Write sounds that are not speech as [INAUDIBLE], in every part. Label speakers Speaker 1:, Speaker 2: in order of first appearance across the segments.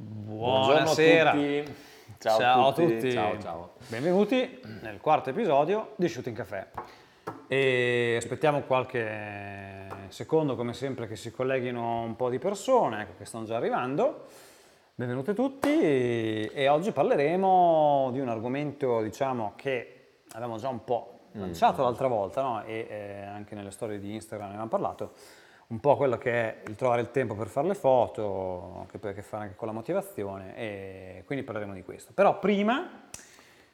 Speaker 1: Buonasera.
Speaker 2: Buongiorno a tutti. Ciao,
Speaker 1: Ciao
Speaker 2: a tutti. Ciao, ciao.
Speaker 1: Benvenuti nel quarto episodio di Shooting Café. E aspettiamo qualche secondo, come sempre, che si colleghino un po' di persone, ecco che stanno già arrivando. Benvenuti tutti e oggi parleremo di un argomento, diciamo, che avevamo già un po' lanciato l'altra volta, no? E eh, anche nelle storie di Instagram ne avevamo parlato, un po' quello che è il trovare il tempo per fare le foto, che poi ha a che fare anche con la motivazione e quindi parleremo di questo. Però prima,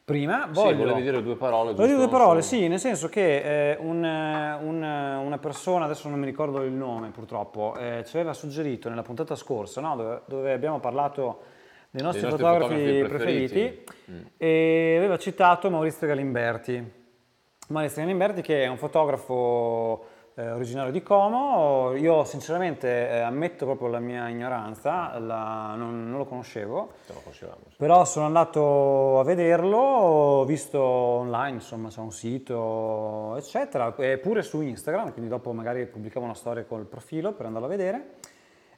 Speaker 1: prima
Speaker 2: Sì,
Speaker 1: voglio...
Speaker 2: volevi dire due parole,
Speaker 1: Voglio dire due parole, sì, nel senso che eh, un, eh, un, eh, una persona, adesso non mi ricordo il nome purtroppo, eh, ci aveva suggerito nella puntata scorsa, no, dove, dove abbiamo parlato dei nostri,
Speaker 2: nostri
Speaker 1: fotografi,
Speaker 2: fotografi
Speaker 1: preferiti,
Speaker 2: preferiti. Mm.
Speaker 1: e aveva citato Maurizio Galimberti. Maurizio Galimberti che è un fotografo eh, originario di Como, io sinceramente eh, ammetto proprio la mia ignoranza, la- non- non lo conoscevo.
Speaker 2: Te lo conoscevamo.
Speaker 1: Però sono andato a vederlo, ho visto online, insomma, c'è un sito, eccetera, e pure su Instagram, quindi dopo magari pubblichiamo una storia col profilo per andarlo a vedere.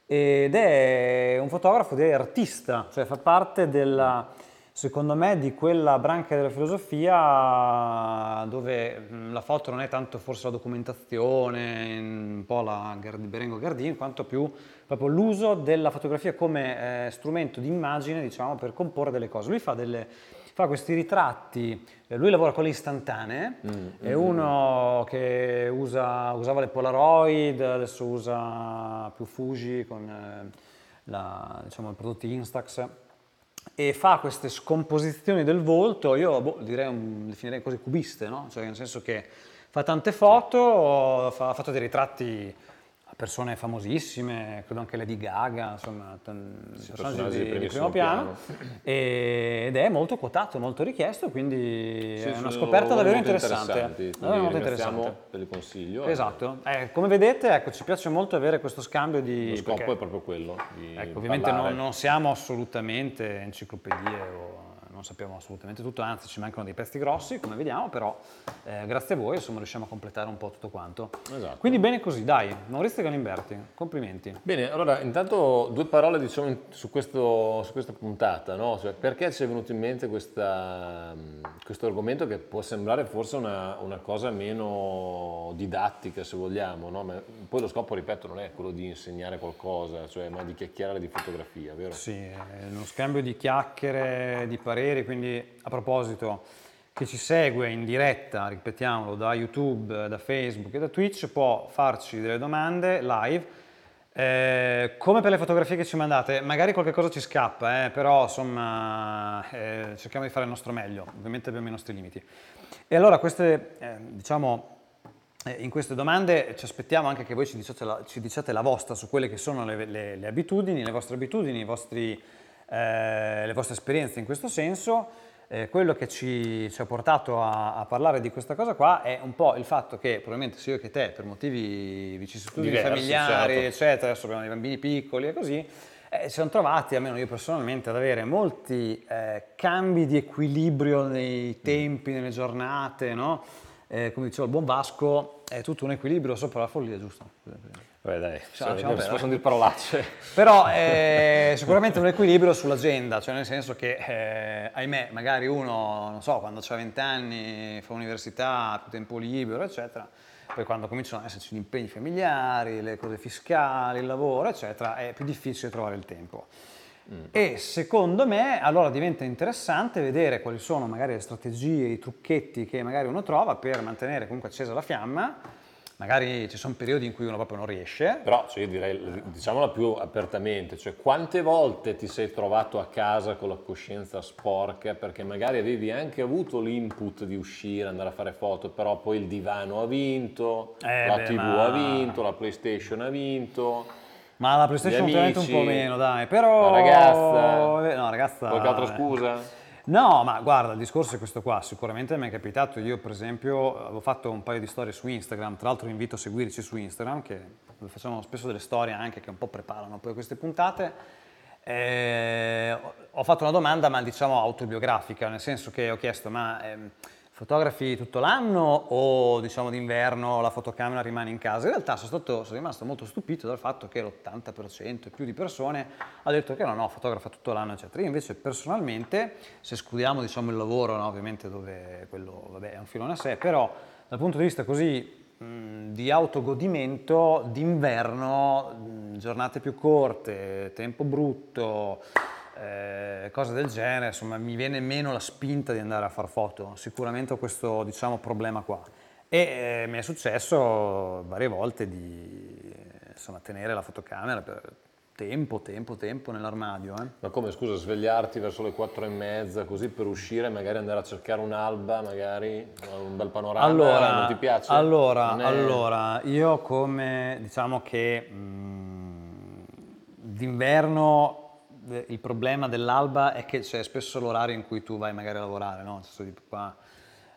Speaker 1: Ed è un fotografo ed è artista, cioè fa parte della, secondo me, di quella branca della filosofia dove la foto non è tanto forse la documentazione, un po' la di Berengo Gardini, quanto più proprio l'uso della fotografia come eh, strumento di immagine, diciamo, per comporre delle cose. Lui fa, delle, fa questi ritratti, eh, lui lavora con le istantanee, è uno che usa, usava le Polaroid, adesso usa più Fuji con eh, la- diciamo, i prodotti Instax e fa queste scomposizioni del volto, io boh, direi un- definirei così cubiste, no? Cioè nel senso che fa tante foto, fa- ha fatto dei ritratti persone famosissime, credo anche Lady Gaga, insomma, tan- personaggi di,
Speaker 2: di
Speaker 1: primo piano, E- ed è molto quotato, molto richiesto, quindi
Speaker 2: Sì,
Speaker 1: è una scoperta davvero interessante. Davvero molto interessante.
Speaker 2: per il consiglio.
Speaker 1: Esatto, Eh, come vedete ecco, ci piace molto avere questo scambio di...
Speaker 2: Lo scopo
Speaker 1: perché-
Speaker 2: è proprio quello.
Speaker 1: Ecco, ovviamente non, non siamo assolutamente enciclopedie o non sappiamo assolutamente tutto, anzi ci mancano dei pezzi grossi, come vediamo, però eh, grazie a voi insomma riusciamo a completare un po' tutto quanto.
Speaker 2: Esatto.
Speaker 1: Quindi bene così, dai, Maurizio Galimberti, complimenti.
Speaker 2: Bene, allora intanto due parole diciamo su, questo- su questa puntata, no? Cioè, perché ci è venuto in mente questa- questo argomento che può sembrare forse una, una cosa meno didattica se vogliamo, no? Ma poi lo scopo, ripeto, non è quello di insegnare qualcosa, cioè, ma di chiacchierare di fotografia, vero?
Speaker 1: Sì, uno scambio di chiacchiere, di pareri, quindi a proposito, chi ci segue in diretta, ripetiamolo, da YouTube, da Facebook e da Twitch può farci delle domande live. Eh, come per le fotografie che ci mandate, magari qualche cosa ci scappa, eh, però insomma eh, cerchiamo di fare il nostro meglio, ovviamente abbiamo i nostri limiti. E allora queste, eh, diciamo, eh, in queste domande ci aspettiamo anche che voi ci diciate la, ci diciate la vostra su quelle che sono le, le- le abitudini, le vostre abitudini, i vostri, eh, le vostre esperienze in questo senso. Eh, quello che ci, ci ha portato a, a parlare di questa cosa qua è un po' il fatto che probabilmente sia io che te, per motivi vicissitudini
Speaker 2: Diversi,
Speaker 1: familiari,
Speaker 2: certo.
Speaker 1: eccetera, adesso abbiamo dei bambini piccoli e così, eh, ci siamo trovati, almeno io personalmente, ad avere molti eh, cambi di equilibrio nei tempi, nelle giornate, no? Eh, come diceva il buon Vasco, è tutto un equilibrio sopra la follia, giusto?
Speaker 2: Vabbè dai,
Speaker 1: Ciao,
Speaker 2: se-
Speaker 1: ciao,
Speaker 2: si possono dire parolacce. [LAUGHS]
Speaker 1: Però è sicuramente un equilibrio sull'agenda, cioè nel senso che, eh, ahimè, magari uno, non so, quando ha 20 anni, fa università, più tempo libero, eccetera, poi quando cominciano ad esserci gli impegni familiari, le cose fiscali, il lavoro, eccetera, è più difficile trovare il tempo. E secondo me allora diventa interessante vedere quali sono magari le strategie, i trucchetti che magari uno trova per mantenere comunque accesa la fiamma. Magari ci sono periodi in cui uno proprio non riesce,
Speaker 2: Però cioè, io direi, diciamola più apertamente, cioè quante volte ti sei trovato a casa con la coscienza sporca? Perché magari avevi anche avuto l'input di uscire, andare a fare foto, però poi il divano ha vinto,
Speaker 1: Eh,
Speaker 2: la
Speaker 1: beh,
Speaker 2: tv
Speaker 1: ma-
Speaker 2: ha vinto, la PlayStation ha vinto,
Speaker 1: Ma la PlayStation ultimamente un
Speaker 2: amici,
Speaker 1: po' meno, dai, però...
Speaker 2: la ragazza,
Speaker 1: No, ragazza...
Speaker 2: qualche altra scusa?
Speaker 1: No, ma guarda, il discorso è questo qua, sicuramente mi è capitato, io per esempio avevo fatto un paio di storie su Instagram, tra l'altro vi invito a seguirci su Instagram, che facciamo spesso delle storie anche che un po' preparano poi queste puntate, Eh, ho- fatto una domanda, ma diciamo autobiografica, nel senso che ho chiesto, ma ehm, fotografi tutto l'anno o diciamo d'inverno la fotocamera rimane in casa? In realtà sono, stato, sono rimasto molto stupito dal fatto che l'80% e più di persone ha detto che no, no, fotografa tutto l'anno, eccetera. Io invece personalmente, se escludiamo diciamo, il lavoro, no, ovviamente dove quello vabbè, è un filone a sé, però dal punto di vista così mh, di autogodimento, d'inverno, giornate più corte, tempo brutto, eh, cose del genere, insomma mi viene meno la spinta di andare a far foto, sicuramente ho questo diciamo, problema qua. E eh, mi è successo varie volte di insomma, tenere la fotocamera per tempo, tempo, tempo nell'armadio. Eh.
Speaker 2: Ma come scusa, svegliarti verso le quattro e mezza così per uscire, magari andare a cercare un'alba, magari un bel panorama,
Speaker 1: allora,
Speaker 2: non ti piace?
Speaker 1: Allora, è... allora io come diciamo che mh, d'inverno il problema dell'alba è che c'è spesso l'orario in cui tu vai magari a lavorare, no? Qua,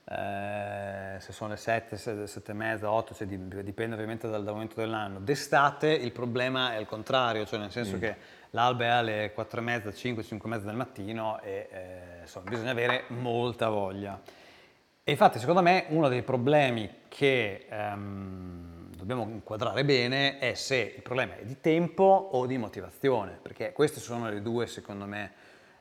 Speaker 1: eh, se sono le 7, 7, e mezza, 8, cioè dipende ovviamente dal, dal, momento dell'anno. D'estate il problema è il contrario, cioè nel senso mm. che l'alba è alle 4 e mezza, 5, 5 e mezza del mattino e eh, insomma, bisogna avere molta voglia. E infatti secondo me uno dei problemi che... Um, dobbiamo inquadrare bene è se il problema è di tempo o di motivazione, perché queste sono le due, secondo me,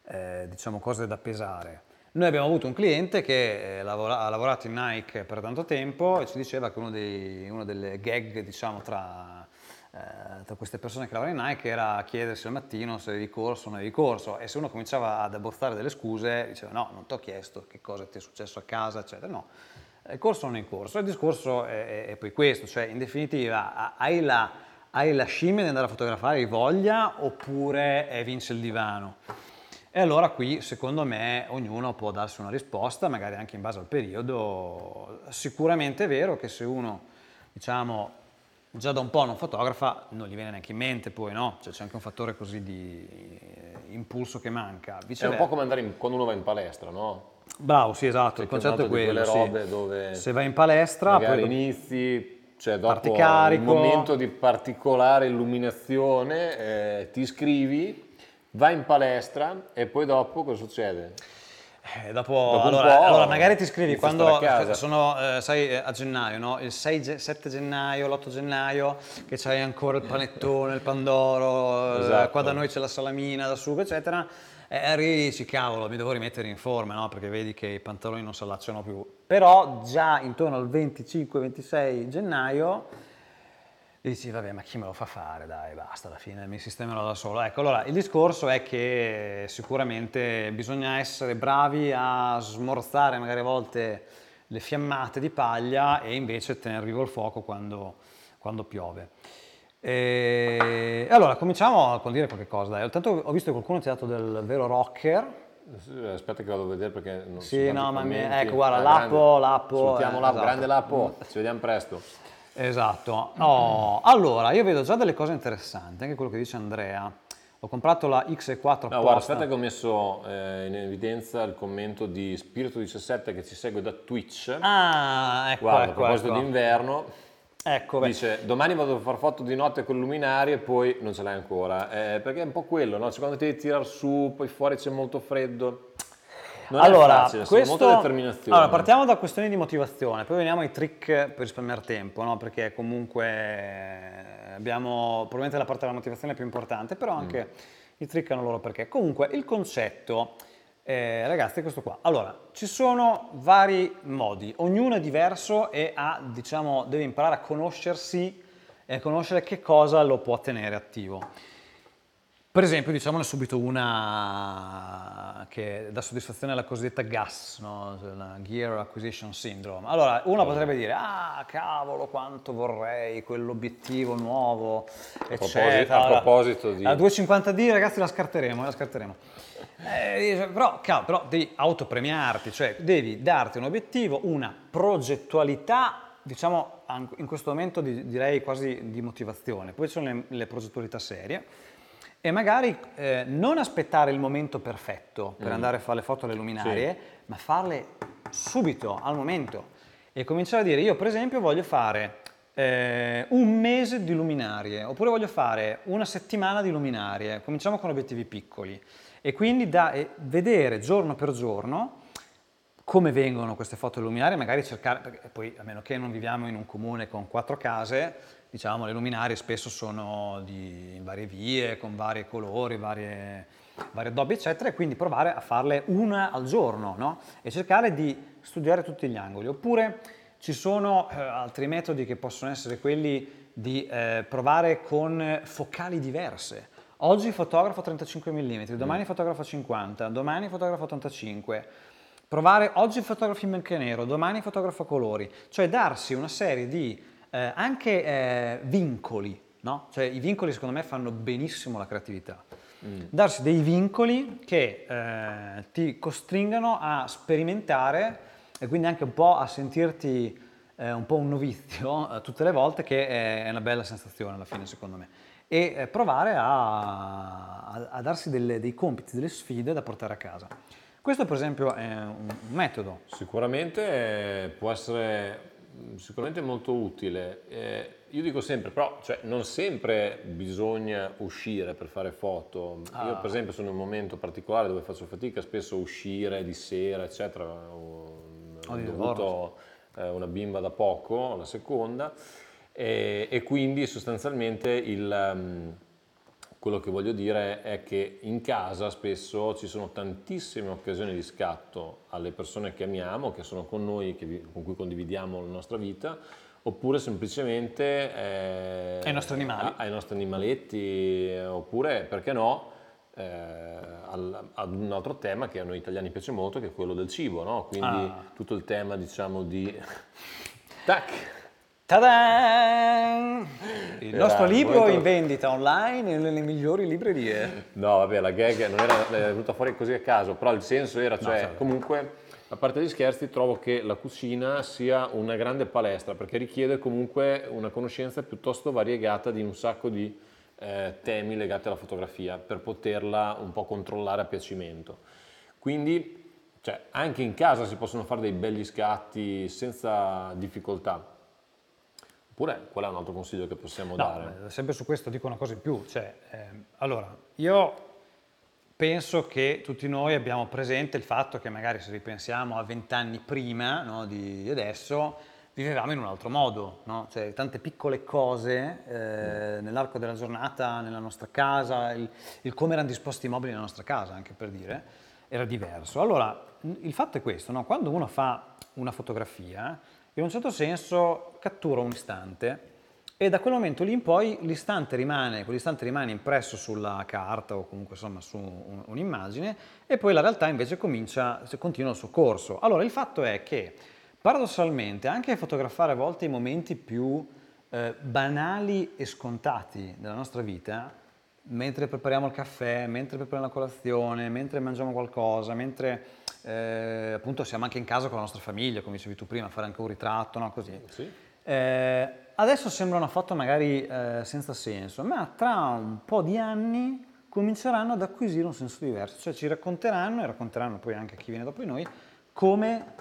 Speaker 1: eh, diciamo, cose da pesare. Noi abbiamo avuto un cliente che eh, lavora, ha lavorato in Nike per tanto tempo e ci diceva che uno dei, una delle gag diciamo, tra, eh, tra, queste persone che lavorano in Nike era chiedersi al mattino se avevi corso o non avevi corso e se uno cominciava ad abbozzare delle scuse diceva no, non ti ho chiesto che cosa ti è successo a casa, eccetera. No, corso o non è corso? Il discorso è, è, poi questo, cioè in definitiva hai la, hai la scimmia di andare a fotografare, hai voglia oppure eh, vince il divano? E allora qui secondo me ognuno può darsi una risposta, magari anche in base al periodo. Sicuramente è vero che se uno, diciamo, già da un po' non fotografa, non gli viene neanche in mente poi, no? Cioè c'è anche un fattore così di eh, impulso che manca.
Speaker 2: Viceversa. È un po' come andare in, quando uno va in palestra, no?
Speaker 1: Bravo, sì, esatto, il concetto è quello. Sì. Dove Se vai in palestra,
Speaker 2: poi inizi, cioè dopo un momento di particolare illuminazione, eh, ti iscrivi, vai in palestra e poi dopo cosa succede?
Speaker 1: Eh, dopo, dopo allora, allora, magari ti iscrivi quando sono, eh, sai, a gennaio, no? il 6, 7 gennaio, l'8 gennaio, che c'hai ancora il panettone, il pandoro, eh, esatto. qua da noi c'è la salamina, la sugo, eccetera eh, arrivi e dici cavolo mi devo rimettere in forma no? perché vedi che i pantaloni non si allacciano più. Però già intorno al 25-26 gennaio dici vabbè ma chi me lo fa fare? Dai basta alla fine mi sistemerò da solo. Ecco allora il discorso è che sicuramente bisogna essere bravi a smorzare magari a volte le fiammate di paglia e invece tenere vivo il fuoco quando, quando piove e allora, cominciamo a dire qualche cosa. Dai. Tanto ho visto che qualcuno ti ha dato del vero rocker.
Speaker 2: Aspetta che vado a vedere perché non
Speaker 1: Sì, no, ma mi... ecco, guarda, ah, Lapo, Lapo.
Speaker 2: Salutiamo eh, Lapo, esatto. grande Lapo, ci vediamo presto.
Speaker 1: Esatto. Oh, allora, io vedo già delle cose interessanti, anche quello che dice Andrea. Ho comprato la X4 apposta.
Speaker 2: No, guarda, aspetta che ho messo eh, in evidenza il commento di Spirito17 che ci segue da Twitch.
Speaker 1: Ah, ecco,
Speaker 2: Guarda,
Speaker 1: ecco,
Speaker 2: a proposito
Speaker 1: ecco.
Speaker 2: d'inverno,
Speaker 1: Ecco,
Speaker 2: Dice, domani vado a far foto di notte con il luminario e poi non ce l'hai ancora. Eh, perché è un po' quello, no? Cioè, quando ti devi tirare su, poi fuori c'è molto freddo. Non allora, è facile, questo, molta determinazione.
Speaker 1: Allora, partiamo da questioni di motivazione, poi veniamo ai trick per risparmiare tempo, no? Perché comunque abbiamo, probabilmente la parte della motivazione più importante, però anche mm. i trick hanno loro perché. Comunque, il concetto eh, ragazzi, questo qua. Allora, ci sono vari modi, ognuno è diverso e ha, diciamo, deve imparare a conoscersi e a conoscere che cosa lo può tenere attivo. Per esempio, diciamone subito una che dà soddisfazione alla cosiddetta GAS, no? la Gear Acquisition Syndrome. Allora, uno potrebbe dire, ah, cavolo, quanto vorrei quell'obiettivo nuovo, eccetera.
Speaker 2: A proposito di...
Speaker 1: La 250D, ragazzi, la scarteremo, la scarteremo. Eh, però, cavolo, però devi autopremiarti, cioè devi darti un obiettivo, una progettualità, diciamo in questo momento direi quasi di motivazione, poi ci sono le, le progettualità serie e magari eh, non aspettare il momento perfetto per mm. andare a fare le foto alle luminarie, sì. ma farle subito, al momento. E cominciare a dire, io per esempio voglio fare eh, un mese di luminarie, oppure voglio fare una settimana di luminarie, cominciamo con obiettivi piccoli. E quindi da eh, vedere giorno per giorno come vengono queste foto luminari, magari cercare, perché poi a meno che non viviamo in un comune con quattro case, diciamo le luminarie spesso sono di, in varie vie, con vari colori, varie, varie addobbi eccetera, e quindi provare a farle una al giorno no? e cercare di studiare tutti gli angoli. Oppure ci sono eh, altri metodi che possono essere quelli di eh, provare con focali diverse. Oggi fotografo 35 mm, domani fotografo 50, domani fotografo 85 Provare oggi fotografi in bianco e nero, domani fotografo colori, cioè darsi una serie di eh, anche eh, vincoli, no? Cioè i vincoli secondo me fanno benissimo la creatività. Mm. Darsi dei vincoli che eh, ti costringano a sperimentare e quindi anche un po' a sentirti eh, un po' un novizio eh, tutte le volte, che è una bella sensazione alla fine secondo me. E eh, provare a, a, a darsi delle, dei compiti, delle sfide da portare a casa. Questo per esempio è un metodo.
Speaker 2: Sicuramente eh, può essere sicuramente molto utile. Eh, io dico sempre, però cioè, non sempre bisogna uscire per fare foto. Ah. Io per esempio sono in un momento particolare dove faccio fatica spesso uscire di sera, eccetera. Ho, ho avuto eh, una bimba da poco, la seconda, e, e quindi sostanzialmente il... Um, quello che voglio dire è che in casa spesso ci sono tantissime occasioni di scatto alle persone che amiamo, che sono con noi, che, con cui condividiamo la nostra vita, oppure semplicemente
Speaker 1: eh, ai nostri animali,
Speaker 2: ai nostri animaletti, oppure perché no, eh, al, ad un altro tema che a noi italiani piace molto, che è quello del cibo, no? quindi ah. tutto il tema diciamo di... [LAUGHS] Tac!
Speaker 1: Ta-da! Il nostro libro molto... in vendita online nelle migliori librerie.
Speaker 2: No, vabbè, la gag non era, è venuta fuori così a caso, però il senso era, cioè, no, comunque, a parte gli scherzi, trovo che la cucina sia una grande palestra, perché richiede comunque una conoscenza piuttosto variegata di un sacco di eh, temi legati alla fotografia, per poterla un po' controllare a piacimento. Quindi, cioè, anche in casa si possono fare dei belli scatti senza difficoltà Oppure qual è un altro consiglio che possiamo no, dare?
Speaker 1: Eh, sempre su questo dico una cosa in più. Cioè, ehm, allora, io penso che tutti noi abbiamo presente il fatto che magari se ripensiamo a vent'anni prima no, di adesso, vivevamo in un altro modo, no? cioè tante piccole cose eh, nell'arco della giornata, nella nostra casa, il, il, come erano disposti i mobili nella nostra casa, anche per dire, era diverso. Allora, il fatto è questo, no? quando uno fa una fotografia, in un certo senso cattura un istante e da quel momento lì in poi l'istante rimane, quell'istante rimane impresso sulla carta o comunque insomma su un, un'immagine e poi la realtà invece comincia, continua il suo corso. Allora il fatto è che paradossalmente anche fotografare a volte i momenti più eh, banali e scontati della nostra vita, mentre prepariamo il caffè, mentre prepariamo la colazione, mentre mangiamo qualcosa, mentre eh, appunto siamo anche in casa con la nostra famiglia, come dicevi tu prima, fare anche un ritratto, no? così. Sì. Eh, adesso sembra una foto magari eh, senza senso, ma tra un po' di anni cominceranno ad acquisire un senso diverso, cioè ci racconteranno e racconteranno poi anche a chi viene dopo di noi come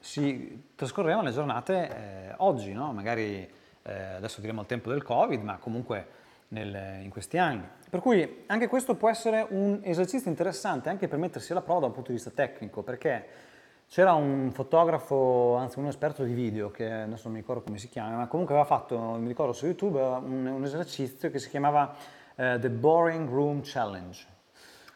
Speaker 1: si trascorrevano le giornate eh, oggi, no? magari eh, adesso diremo il tempo del Covid, ma comunque nel, in questi anni. Per cui anche questo può essere un esercizio interessante anche per mettersi alla prova da un punto di vista tecnico, perché c'era un fotografo, anzi un esperto di video, che adesso non mi ricordo come si chiama, ma comunque aveva fatto, mi ricordo su YouTube, un, un esercizio che si chiamava uh, The Boring Room Challenge.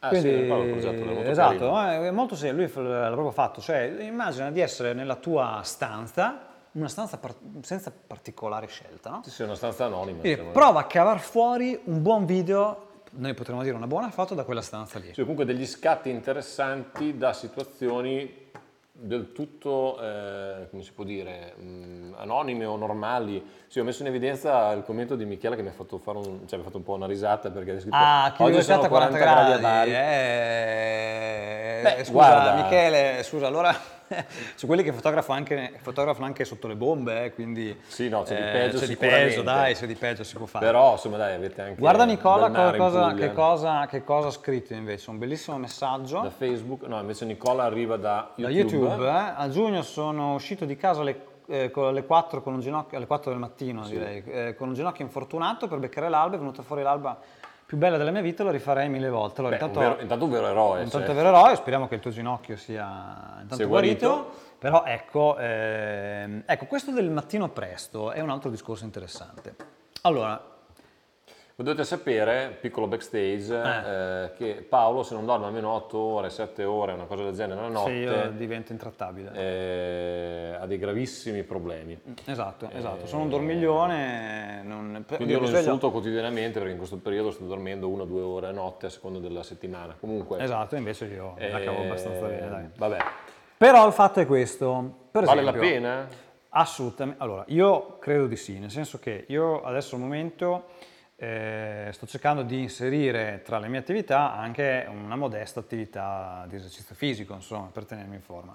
Speaker 2: Ah, Quindi, sì, il progetto, molto
Speaker 1: esatto, carino. è molto serio, lui l'ha proprio fatto, cioè immagina di essere nella tua stanza, una stanza par- senza particolare scelta, no?
Speaker 2: Sì, sì, una stanza anonima.
Speaker 1: Quindi, prova a cavar fuori un buon video, noi potremmo dire una buona foto da quella stanza lì.
Speaker 2: Sì, comunque degli scatti interessanti da situazioni del tutto, eh, come si può dire, mh, mm, anonime o normali. Sì, ho messo in evidenza il commento di Michele che mi ha fatto, fare un, cioè, mi ha fatto un po' una risata perché ha scritto
Speaker 1: Ah, che oggi sono 40 gradi, gradi a Bari. Eh, Beh, scusa guarda. Michele, scusa, allora [LAUGHS] su quelli che fotografano anche, fotografano anche sotto le bombe, eh, quindi...
Speaker 2: Sì, no, c'è di eh, peggio
Speaker 1: C'è di peggio, dai, c'è di peggio, si può fare.
Speaker 2: Però, insomma, dai, avete anche...
Speaker 1: Guarda Nicola cosa, che, cosa, che cosa ha scritto invece, un bellissimo messaggio.
Speaker 2: Da Facebook, no, invece Nicola arriva da YouTube.
Speaker 1: Da YouTube, eh. a giugno sono uscito di casa alle eh, alle 4, con un ginocchio, alle 4 del mattino sì. direi, eh, con un ginocchio infortunato per beccare l'alba, è venuta fuori l'alba più bella della mia vita lo rifarei mille volte. Allora,
Speaker 2: Beh, un
Speaker 1: intanto,
Speaker 2: vero- intanto un vero eroe.
Speaker 1: intanto
Speaker 2: cioè.
Speaker 1: è vero eroe, speriamo che il tuo ginocchio sia intanto
Speaker 2: Sia
Speaker 1: guarito.
Speaker 2: guarito.
Speaker 1: Però ecco, ehm, ecco, questo del mattino presto è un altro discorso interessante. Allora,
Speaker 2: Dovete sapere, piccolo backstage, eh, che Paolo se non dorme almeno 8 ore, 7 ore, una cosa del genere nella
Speaker 1: se io
Speaker 2: notte,
Speaker 1: divento intrattabile.
Speaker 2: eh, ha dei gravissimi problemi.
Speaker 1: Esatto, esatto. Sono un dormiglione. Non...
Speaker 2: Quindi io lo insulto quotidianamente perché in questo periodo sto dormendo una o due ore a notte a seconda della settimana. Comunque,
Speaker 1: Esatto, invece io la cavo
Speaker 2: eh,
Speaker 1: abbastanza bene, dai.
Speaker 2: Vabbè,
Speaker 1: Però il fatto è questo. Per
Speaker 2: vale la
Speaker 1: esempio,
Speaker 2: pena?
Speaker 1: Assolutamente. Allora, io credo di sì, nel senso che io adesso al momento eh, sto cercando di inserire tra le mie attività anche una modesta attività di esercizio fisico, insomma, per tenermi in forma.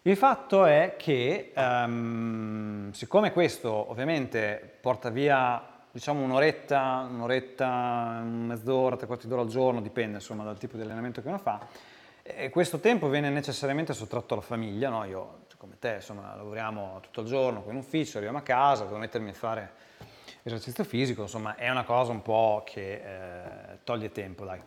Speaker 1: Il fatto è che, ehm, siccome questo ovviamente porta via, diciamo, un'oretta, un'oretta, mezz'ora, tre quarti d'ora al giorno, dipende insomma dal tipo di allenamento che uno fa, e questo tempo viene necessariamente sottratto alla famiglia, no? Io, come te, insomma, lavoriamo tutto il giorno qui in ufficio, arriviamo a casa, devo mettermi a fare esercizio fisico, insomma, è una cosa un po' che eh, toglie tempo, dai.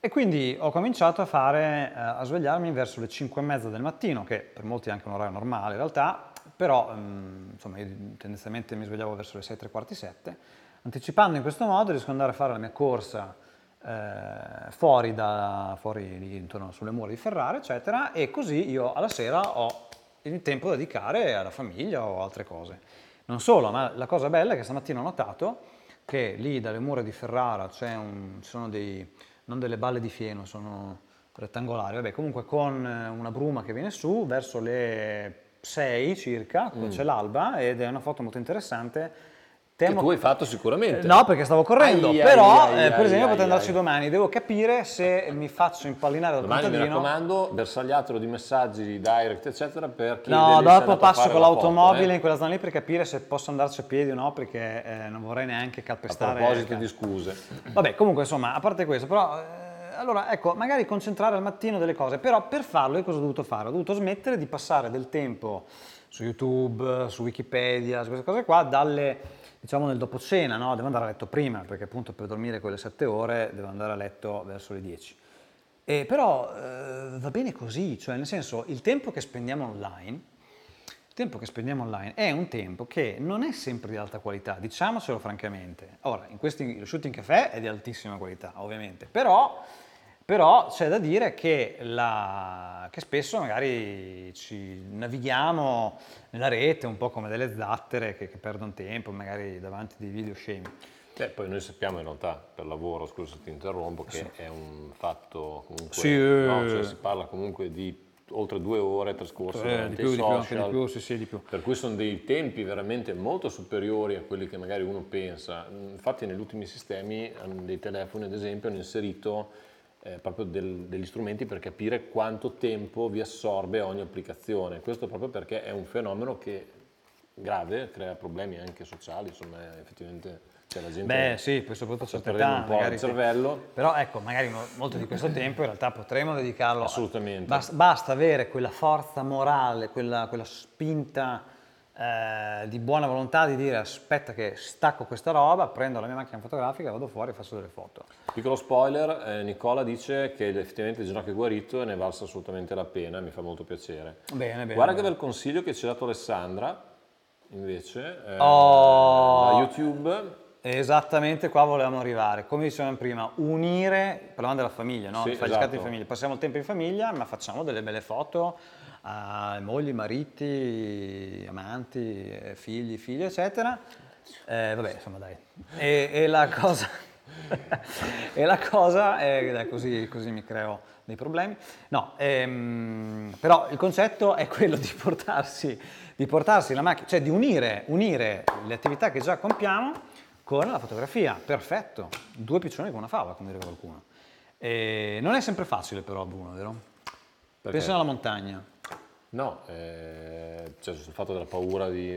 Speaker 1: E quindi ho cominciato a fare, eh, a svegliarmi verso le 5 e mezza del mattino, che per molti è anche un orario normale in realtà, però ehm, insomma io tendenzialmente mi svegliavo verso le 6, tre quarti, 7. Anticipando in questo modo riesco ad andare a fare la mia corsa eh, fuori, da, fuori lì intorno sulle mura di Ferrara, eccetera, e così io alla sera ho il tempo da dedicare alla famiglia o altre cose. Non solo, ma la cosa bella è che stamattina ho notato che lì dalle mura di Ferrara c'è un, ci sono dei, non delle balle di fieno, sono rettangolari, vabbè, comunque con eh, una bruma che viene su verso le 6 circa, c'è l'alba ed è una foto molto interessante.
Speaker 2: Che
Speaker 1: Temo-
Speaker 2: tu hai fatto sicuramente.
Speaker 1: No, perché stavo correndo,
Speaker 2: Ai,
Speaker 1: però
Speaker 2: ai, ai,
Speaker 1: eh, per esempio potrei andarci domani, devo capire se mi faccio impallinare dal
Speaker 2: Domani mi
Speaker 1: contadino.
Speaker 2: raccomando, bersagliatelo di messaggi, di direct, eccetera, per
Speaker 1: No, dopo
Speaker 2: a
Speaker 1: passo con
Speaker 2: la foto,
Speaker 1: l'automobile
Speaker 2: eh.
Speaker 1: in quella zona lì per capire se posso andarci a piedi o no, perché eh, non vorrei neanche
Speaker 2: A
Speaker 1: calpestare.
Speaker 2: proposito di scuse.
Speaker 1: Vabbè, comunque insomma, a parte questo, però eh, allora ecco, magari concentrare al mattino delle cose, però per farlo io cosa ho dovuto fare? Ho dovuto smettere di passare del tempo su YouTube, su Wikipedia, su queste cose qua, dalle diciamo nel dopo cena, no? Devo andare a letto prima, perché appunto per dormire quelle 7 ore devo andare a letto verso le 10. E però eh, va bene così, cioè nel senso il tempo che spendiamo online il tempo che spendiamo online è un tempo che non è sempre di alta qualità, diciamocelo francamente. Ora, in questi, lo shooting caffè è di altissima qualità, ovviamente, però, però c'è da dire che, la- che spesso magari ci navighiamo nella rete un po' come delle zattere che, che perdono tempo, magari davanti dei video scemi.
Speaker 2: Beh, poi noi sappiamo in realtà per lavoro, scusa se ti interrompo, che è un fatto comunque,
Speaker 1: Sì,
Speaker 2: no?
Speaker 1: eh.
Speaker 2: Cioè, si parla comunque di oltre due ore trascorse
Speaker 1: Eh, di più,
Speaker 2: i
Speaker 1: di più, anche di
Speaker 2: social,
Speaker 1: più, sì, sì, di più.
Speaker 2: per cui sono dei tempi veramente molto superiori a quelli che magari uno pensa. Infatti negli ultimi sistemi dei telefoni ad esempio hanno inserito eh, proprio del- degli strumenti per capire quanto tempo vi assorbe ogni applicazione. Questo proprio perché è un fenomeno che grave, crea problemi anche sociali, insomma effettivamente c'è la gente
Speaker 1: Beh sì, poi soprattutto a
Speaker 2: sta perdendo un po' il cervello.
Speaker 1: Però ecco, magari mo- molto di questo tempo in realtà potremmo dedicarlo. a-
Speaker 2: Assolutamente.
Speaker 1: Basta, basta avere quella forza morale, quella, quella spinta eh, di buona volontà di dire aspetta che stacco questa roba, prendo la mia macchina fotografica, vado fuori e faccio delle foto.
Speaker 2: Piccolo spoiler, eh, Nicola dice che effettivamente il ginocchio è guarito e ne è valsa assolutamente la pena, mi fa molto piacere.
Speaker 1: Bene, bene.
Speaker 2: Guarda che
Speaker 1: bene.
Speaker 2: bel consiglio che ci ha dato Alessandra, invece, eh,
Speaker 1: Oh!
Speaker 2: YouTube.
Speaker 1: Esattamente qua volevamo arrivare. Come dicevamo prima, unire, parlavamo della famiglia, no?
Speaker 2: Sì,
Speaker 1: Fare gli
Speaker 2: esatto.
Speaker 1: scatti in famiglia. Passiamo il tempo in famiglia, ma facciamo delle belle foto a mogli, mariti, amanti, eh, figli, figlie, eccetera. Eh, vabbè, insomma, dai. E, e la cosa... [LAUGHS] e la cosa è dai, così, così mi creo dei problemi. No, ehm, però il concetto è quello di portarsi, di portarsi la macchina, cioè di unire, unire le attività che già compiamo con la fotografia. Perfetto, due piccioni con una fava, come direbbe qualcuno. E non è sempre facile però, Bruno, vero?
Speaker 2: Perché?
Speaker 1: Pensa alla montagna.
Speaker 2: No, eh, cioè sul fatto della paura di...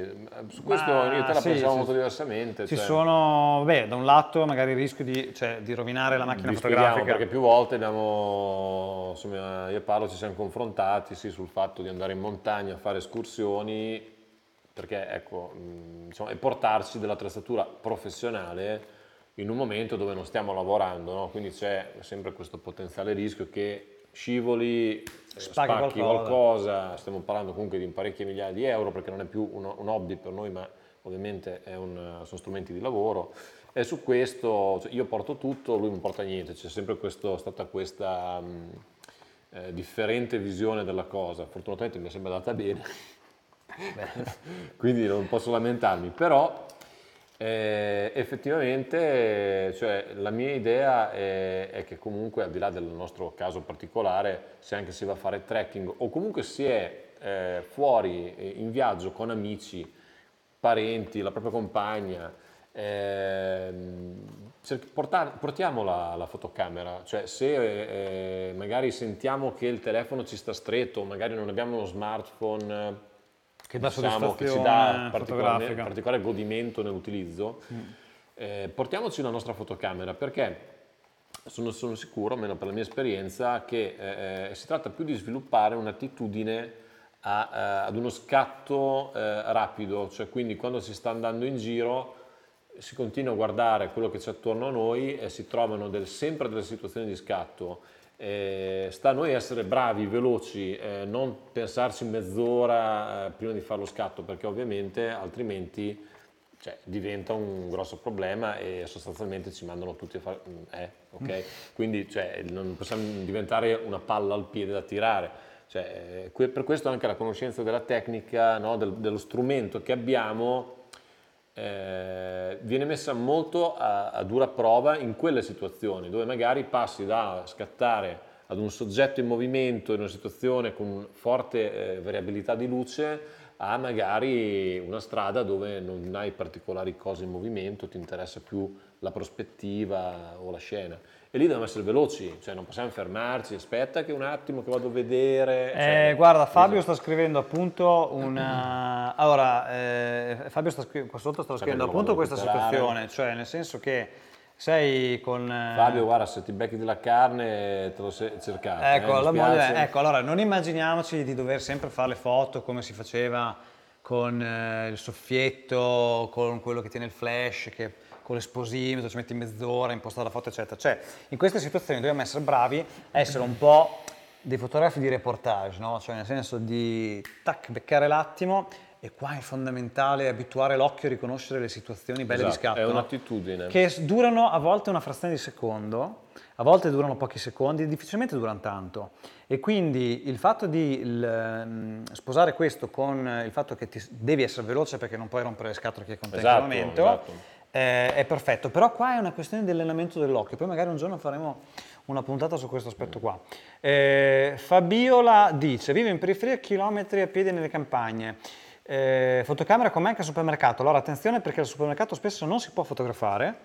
Speaker 2: Su questo
Speaker 1: Ma
Speaker 2: io te la
Speaker 1: sì,
Speaker 2: pensiamo
Speaker 1: sì,
Speaker 2: molto diversamente.
Speaker 1: Ci
Speaker 2: cioè,
Speaker 1: sono, beh, da un lato magari il rischio di, cioè, di rovinare la macchina
Speaker 2: Vi
Speaker 1: fotografica.
Speaker 2: perché più volte abbiamo, insomma, io e Paolo ci siamo confrontati sì, sul fatto di andare in montagna a fare escursioni, perché ecco, mh, insomma, e portarci dell'attrezzatura professionale in un momento dove non stiamo lavorando, no? quindi c'è sempre questo potenziale rischio che scivoli, eh,
Speaker 1: Spacchi
Speaker 2: spacchi
Speaker 1: qualcosa.
Speaker 2: qualcosa, stiamo parlando comunque di parecchie migliaia di euro perché non è più un, un hobby per noi ma ovviamente è un- sono strumenti di lavoro. E su questo cioè, io porto tutto, lui non porta niente, c'è sempre questo- stata questa mh, eh, differente visione della cosa, fortunatamente mi è sempre andata bene, [LAUGHS] quindi non posso lamentarmi, però eh, effettivamente cioè, la mia idea è, è che comunque al di là del nostro caso particolare, se anche si va a fare trekking o comunque si è eh, fuori eh, in viaggio con amici, parenti, la propria compagna, cer- portar- portiamo la, la fotocamera, cioè se eh, magari sentiamo che il telefono ci sta stretto, magari non abbiamo uno smartphone eh,
Speaker 1: Che
Speaker 2: diciamo, che ci dà particolare, particolare godimento nell'utilizzo,
Speaker 1: Mm.
Speaker 2: eh, portiamoci la nostra fotocamera perché sono, sono sicuro, almeno per la mia esperienza, che eh, eh, si tratta più di sviluppare un'attitudine a, eh, ad uno scatto eh, rapido, cioè quindi quando si sta andando in giro si continua a guardare quello che c'è attorno a noi e si trovano del- sempre delle situazioni di scatto. Eh, sta a noi essere bravi, veloci, eh, non pensarci mezz'ora eh, prima di fare lo scatto, perché ovviamente altrimenti cioè, diventa un grosso problema e sostanzialmente ci mandano tutti a fare... mm, Eh, ok? Quindi cioè, non possiamo diventare una palla al piede da tirare. Cioè, eh, per questo anche la conoscenza della tecnica, no, del- dello strumento che abbiamo, eh, viene messa molto a, a dura prova in quelle situazioni dove magari passi da scattare ad un soggetto in movimento in una situazione con forte eh, variabilità di luce a magari una strada dove non hai particolari cose in movimento, ti interessa più la prospettiva o la scena. E lì dobbiamo essere veloci, cioè non possiamo fermarci, aspetta che un attimo che vado a vedere. cioè,
Speaker 1: Eh, guarda, Fabio sta scrivendo appunto una... Allora, eh, Fabio sta scri- qua sotto sta scrivendo
Speaker 2: lo
Speaker 1: appunto questa
Speaker 2: recuperare.
Speaker 1: situazione, cioè nel senso che sei con... eh,
Speaker 2: Fabio, guarda, se ti becchi della carne te lo sei cercato. eh,
Speaker 1: Ecco, la moglie- ecco, allora non immaginiamoci di dover sempre fare le foto come si faceva con eh, il soffietto, con quello che tiene il flash, che con l'esposimetro ci metti mezz'ora impostare la foto, eccetera. Cioè, in queste situazioni dobbiamo essere bravi a essere un po' dei fotografi di reportage, no? Cioè nel senso di tac, beccare l'attimo e qua è fondamentale abituare l'occhio a riconoscere le situazioni belle di
Speaker 2: Esatto,
Speaker 1: scatto.
Speaker 2: è un'attitudine.
Speaker 1: Che durano a volte una frazione di secondo, a volte durano pochi secondi, difficilmente durano tanto. E quindi il fatto di il, ehm, sposare questo con il fatto che ti devi essere veloce perché non puoi rompere le scatole che con te in
Speaker 2: Esatto,
Speaker 1: quel momento,
Speaker 2: esatto.
Speaker 1: Eh, è perfetto. Però qua è una questione di allenamento dell'occhio, poi magari un giorno faremo una puntata su questo aspetto qua. Eh, Fabiola dice, vivo in periferia, chilometri a piedi nelle campagne. Eh, fotocamera con me anche al supermercato. Allora attenzione perché al supermercato spesso non si può fotografare.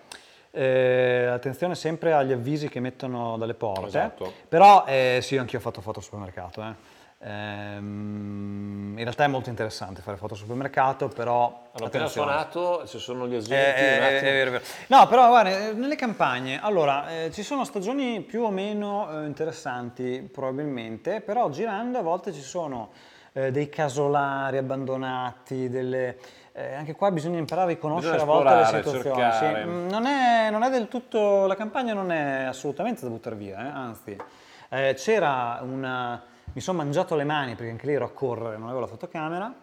Speaker 1: Eh, attenzione sempre agli avvisi che mettono dalle porte.
Speaker 2: Esatto.
Speaker 1: Però eh, sì, anch'io ho fatto foto al supermercato. eh. Ehm, in realtà è molto interessante fare foto al supermercato, però...
Speaker 2: Allora, appena suonato, ci sono gli
Speaker 1: Eh,
Speaker 2: esempi,
Speaker 1: eh, è vero. No, però guarda, eh, nelle campagne, allora, eh, ci sono stagioni più o meno eh, interessanti probabilmente, però girando a volte ci sono eh, dei casolari abbandonati, delle... eh, anche qua bisogna imparare a riconoscere a volte le situazioni. sì. Mm, non, è, non è del tutto, la campagna non è assolutamente da buttare via, eh, anzi. Eh, c'era una... mi sono mangiato le mani perché anche lì ero a correre, non avevo la fotocamera,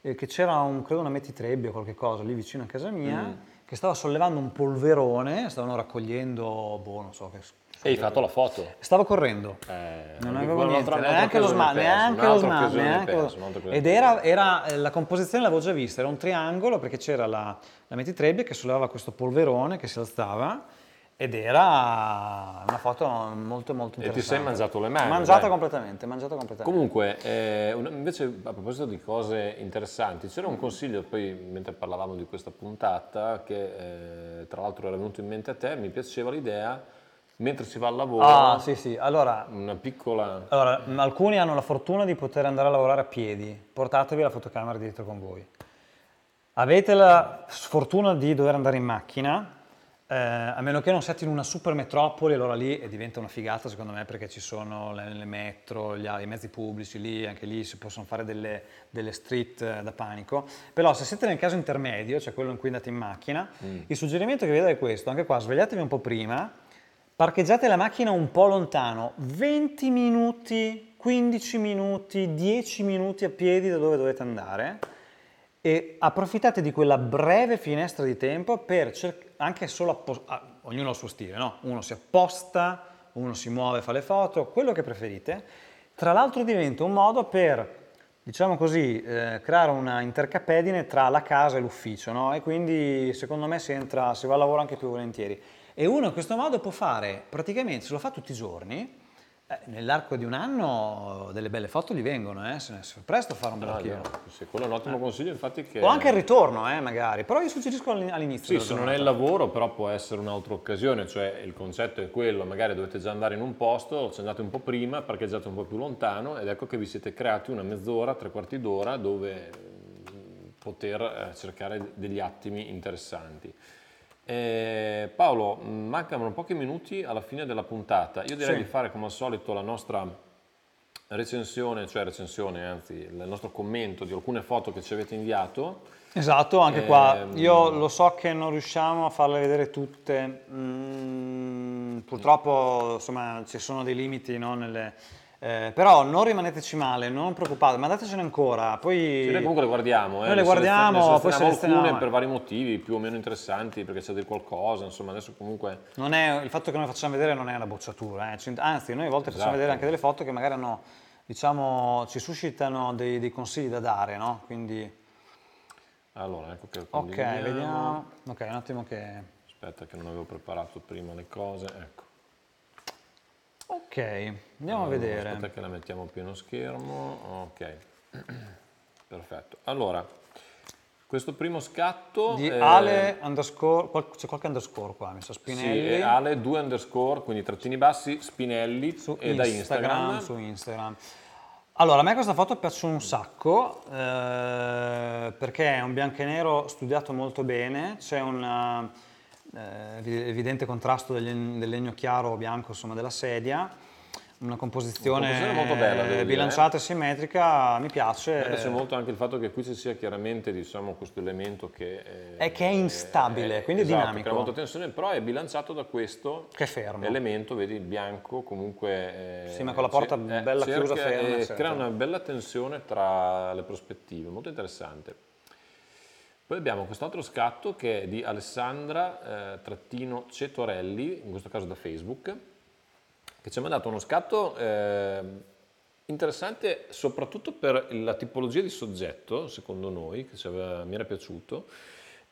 Speaker 1: eh, che c'era un, credo una metitrebbia o qualche cosa lì vicino a casa mia,
Speaker 2: Mm.
Speaker 1: che stava sollevando un polverone, stavano raccogliendo, boh, non so che...
Speaker 2: E hai fatto la foto.
Speaker 1: Stavo correndo.
Speaker 2: Eh,
Speaker 1: Non avevo niente, neanche lo smart, neanche lo smart, neanche lo- Ed era, era, eh, la composizione l'avevo già vista, era un triangolo perché c'era la, la metitrebbia che sollevava questo polverone che si alzava ed era una foto molto molto
Speaker 2: E ti
Speaker 1: interessante.
Speaker 2: sei mangiato le mani,
Speaker 1: Mangiata
Speaker 2: dai.
Speaker 1: completamente, mangiata completamente.
Speaker 2: Comunque, eh, invece a proposito di cose interessanti, c'era un consiglio poi mentre parlavamo di questa puntata che eh, tra l'altro era venuto in mente a te, mi piaceva l'idea, mentre si va al lavoro,
Speaker 1: Ah, sì, sì. Allora,
Speaker 2: una piccola...
Speaker 1: allora, alcuni hanno la fortuna di poter andare a lavorare a piedi. Portatevi la fotocamera dietro con voi. Avete la sfortuna di dover andare in macchina. Eh, a meno che non siate in una super metropoli, allora lì diventa una figata secondo me perché ci sono le, le metro, gli, i mezzi pubblici, lì anche lì si possono fare delle, delle street eh, da panico. Però se siete nel caso intermedio, cioè quello in cui andate in macchina, il suggerimento che vi do è questo, anche qua svegliatevi un po' prima, parcheggiate la macchina un po' lontano, 20 minuti, 15 minuti, 10 minuti a piedi da dove dovete andare e approfittate di quella breve finestra di tempo per cercare anche solo appos- ah, ognuno ha il suo stile, no? Uno si apposta, uno si muove, fa le foto, quello che preferite. Tra l'altro diventa un modo per, diciamo così, eh, creare una intercapedine tra la casa e l'ufficio, no? E quindi secondo me si entra, si va a lavoro anche più volentieri. E uno in questo modo può fare, praticamente se lo fa tutti i giorni, nell'arco di un anno delle belle foto gli vengono, eh? se ne se presto a fare un bel
Speaker 2: Ah, no, sì, quello è un ottimo consiglio, infatti che...
Speaker 1: O anche il ritorno, eh, magari, però io suggerisco all'in- all'inizio.
Speaker 2: Sì, se non è il lavoro, però può essere un'altra occasione, cioè il concetto è quello, magari dovete già andare in un posto, ci andate un po' prima, parcheggiate un po' più lontano ed ecco che vi siete creati una mezz'ora, tre quarti d'ora dove mm, poter eh, cercare degli attimi interessanti. Eh, Paolo, mancano pochi minuti alla fine della puntata. Io direi
Speaker 1: Sì.
Speaker 2: di fare come al solito la nostra recensione, cioè recensione, anzi il nostro commento di alcune foto che ci avete inviato.
Speaker 1: Esatto, anche qua
Speaker 2: Ehm,
Speaker 1: io lo so che non riusciamo a farle vedere tutte, mm, purtroppo insomma ci sono dei limiti no, nelle, eh, però non rimaneteci male, non preoccupate, mandatecene ancora, poi...
Speaker 2: Sì, noi comunque le guardiamo, eh,
Speaker 1: Noi le guardiamo,
Speaker 2: selezioniamo-
Speaker 1: poi
Speaker 2: selezioniamo alcune per vari motivi più o meno interessanti, perché c'è del qualcosa, insomma adesso comunque
Speaker 1: Non è, il fatto che noi facciamo vedere non è una bocciatura, eh, anzi noi a volte facciamo
Speaker 2: Esatto.
Speaker 1: vedere anche delle foto che magari hanno, diciamo, ci suscitano dei, dei consigli da dare, no? Quindi,
Speaker 2: allora ecco che
Speaker 1: ok, vediamo, ok, un attimo che...
Speaker 2: Aspetta che non avevo preparato prima le cose, ecco.
Speaker 1: Ok, andiamo a
Speaker 2: Allora,
Speaker 1: vedere.
Speaker 2: Aspetta che la mettiamo a pieno schermo, ok. [CLEARS THROAT] Perfetto. Allora, questo primo scatto
Speaker 1: Di
Speaker 2: eh,
Speaker 1: Ale underscore, c'è qualche underscore qua, mi sa
Speaker 2: sì,
Speaker 1: Spinelli.
Speaker 2: è Ale 2 underscore, quindi trattini bassi, Spinelli
Speaker 1: su
Speaker 2: e da Instagram.
Speaker 1: Su Instagram. Allora, a me questa foto piace un sacco eh, perché è un bianco e nero studiato molto bene, c'è un eh, evi- evidente contrasto del, del legno chiaro bianco insomma, della sedia, una composizione,
Speaker 2: Una composizione molto bella, dire,
Speaker 1: bilanciata e simmetrica, mi piace.
Speaker 2: Mi piace molto anche il fatto che qui ci sia chiaramente diciamo, questo elemento che eh,
Speaker 1: È che è instabile, quindi è
Speaker 2: esatto,
Speaker 1: dinamico.
Speaker 2: crea molta tensione, però è bilanciato da questo
Speaker 1: Che è fermo.
Speaker 2: elemento, vedi il bianco comunque... eh,
Speaker 1: Sì, ma con la porta
Speaker 2: cer-
Speaker 1: bella chiusa, ferma,
Speaker 2: eh, crea una bella tensione tra le prospettive, molto interessante. Poi abbiamo quest'altro scatto che è di Alessandra eh, trattino Cetorelli, in questo caso da Facebook, che ci ha mandato uno scatto eh, interessante soprattutto per la tipologia di soggetto, secondo noi, che aveva- mi era piaciuto,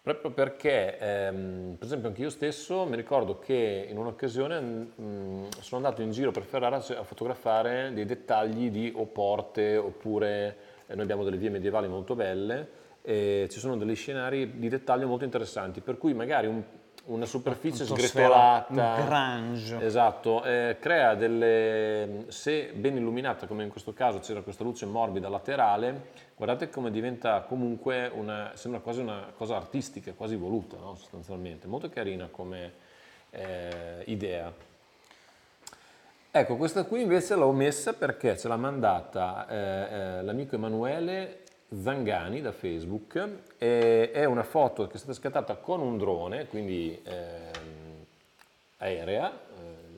Speaker 2: proprio perché, ehm, per esempio, anche io stesso mi ricordo che in un'occasione mm, sono andato in giro per Ferrara a fotografare dei dettagli di o porte oppure eh, noi abbiamo delle vie medievali molto belle e ci sono degli scenari di dettaglio molto interessanti, per cui magari un- una superficie sgretolata,
Speaker 1: un grange.
Speaker 2: Esatto, eh, crea delle, se ben illuminata come in questo caso c'era questa luce morbida laterale, guardate come diventa comunque una, sembra quasi una cosa artistica, quasi voluta no? sostanzialmente, molto carina come eh, idea. Ecco, questa qui invece l'ho messa perché ce l'ha mandata eh, eh, l'amico Emanuele Zangani da Facebook. e è una foto che è stata scattata con un drone, quindi ehm, aerea. eh,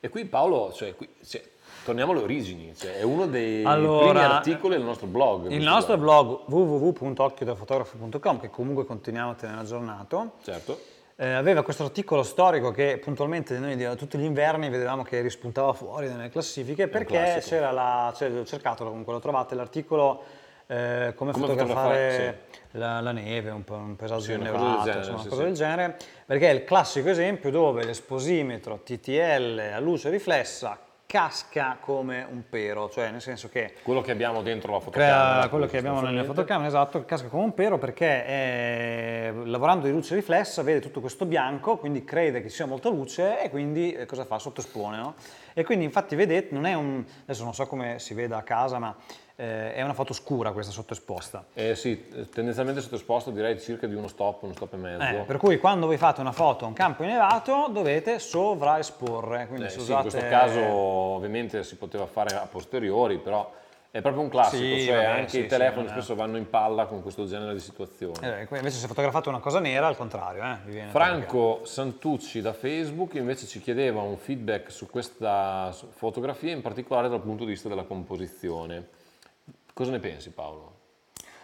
Speaker 2: e qui Paolo, cioè, qui- cioè, torniamo alle origini, cioè, è uno dei
Speaker 1: Allora,
Speaker 2: primi articoli del nostro blog.
Speaker 1: Il nostro
Speaker 2: blog.
Speaker 1: blog www.occhiodafotografo.com, che comunque continuiamo a tenere aggiornato,
Speaker 2: Certo.
Speaker 1: eh, aveva questo articolo storico che puntualmente noi tutti gli inverni vedevamo che rispuntava fuori nelle classifiche perché c'era la, cioè, l'ho cercato comunque, lo trovate l'articolo eh, come,
Speaker 2: Come
Speaker 1: fotografare
Speaker 2: fotografare,
Speaker 1: la, la neve, un, un paesaggio
Speaker 2: Sì, una cosa
Speaker 1: innevato,
Speaker 2: del genere,
Speaker 1: insomma,
Speaker 2: sì,
Speaker 1: cosa
Speaker 2: sì.
Speaker 1: del genere, perché è il classico esempio dove l'esposimetro TTL a luce riflessa casca come un pero, cioè nel senso che
Speaker 2: Quello che abbiamo dentro la fotocamera.
Speaker 1: crea quello che abbiamo
Speaker 2: sostanzialmente.
Speaker 1: fotocamere, esatto, casca come un pero perché eh, lavorando di luce riflessa vede tutto questo bianco, quindi crede che ci sia molta luce e quindi eh, cosa fa? Sottoespone, no? E quindi infatti vedete, non è un, adesso non so come si veda a casa, ma eh, è una foto scura questa sottoesposta.
Speaker 2: Eh sì, tendenzialmente sottoesposto direi circa di uno stop, uno stop e mezzo.
Speaker 1: Eh, per cui quando voi fate una foto a un campo innevato dovete sovraesporre. Quindi
Speaker 2: Eh,
Speaker 1: se
Speaker 2: sì,
Speaker 1: usate...
Speaker 2: in questo caso ovviamente si poteva fare a posteriori, però è proprio un classico,
Speaker 1: Sì,
Speaker 2: cioè
Speaker 1: vabbè,
Speaker 2: anche
Speaker 1: sì,
Speaker 2: i
Speaker 1: sì,
Speaker 2: telefoni
Speaker 1: è-
Speaker 2: spesso vanno in palla con questo genere di situazioni.
Speaker 1: Eh, invece se fotografate una cosa nera al contrario, eh,
Speaker 2: Franco Santucci da Facebook invece ci chiedeva un feedback su questa fotografia, in particolare dal punto di vista della composizione. Cosa ne pensi Paolo?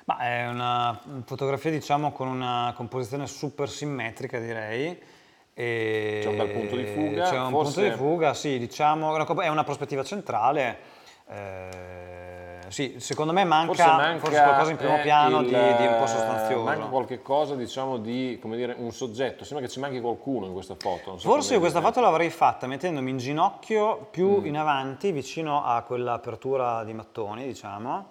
Speaker 1: Ma è una fotografia diciamo con una composizione super simmetrica direi. E
Speaker 2: C'è un bel punto di fuga,
Speaker 1: C'è un
Speaker 2: forse-
Speaker 1: punto di fuga, sì, diciamo, è una prospettiva centrale. eh, sì, secondo me manca
Speaker 2: Forse manca
Speaker 1: forse qualcosa in primo
Speaker 2: eh,
Speaker 1: piano
Speaker 2: il-
Speaker 1: di, di un po' sostanzioso.
Speaker 2: Manca qualche cosa, diciamo, di, come dire, un soggetto. Sembra che ci manchi qualcuno in questa foto. so
Speaker 1: Forse questa foto l'avrei fatta mettendomi in ginocchio più
Speaker 2: Mm.
Speaker 1: in avanti, vicino a quell'apertura di mattoni, diciamo,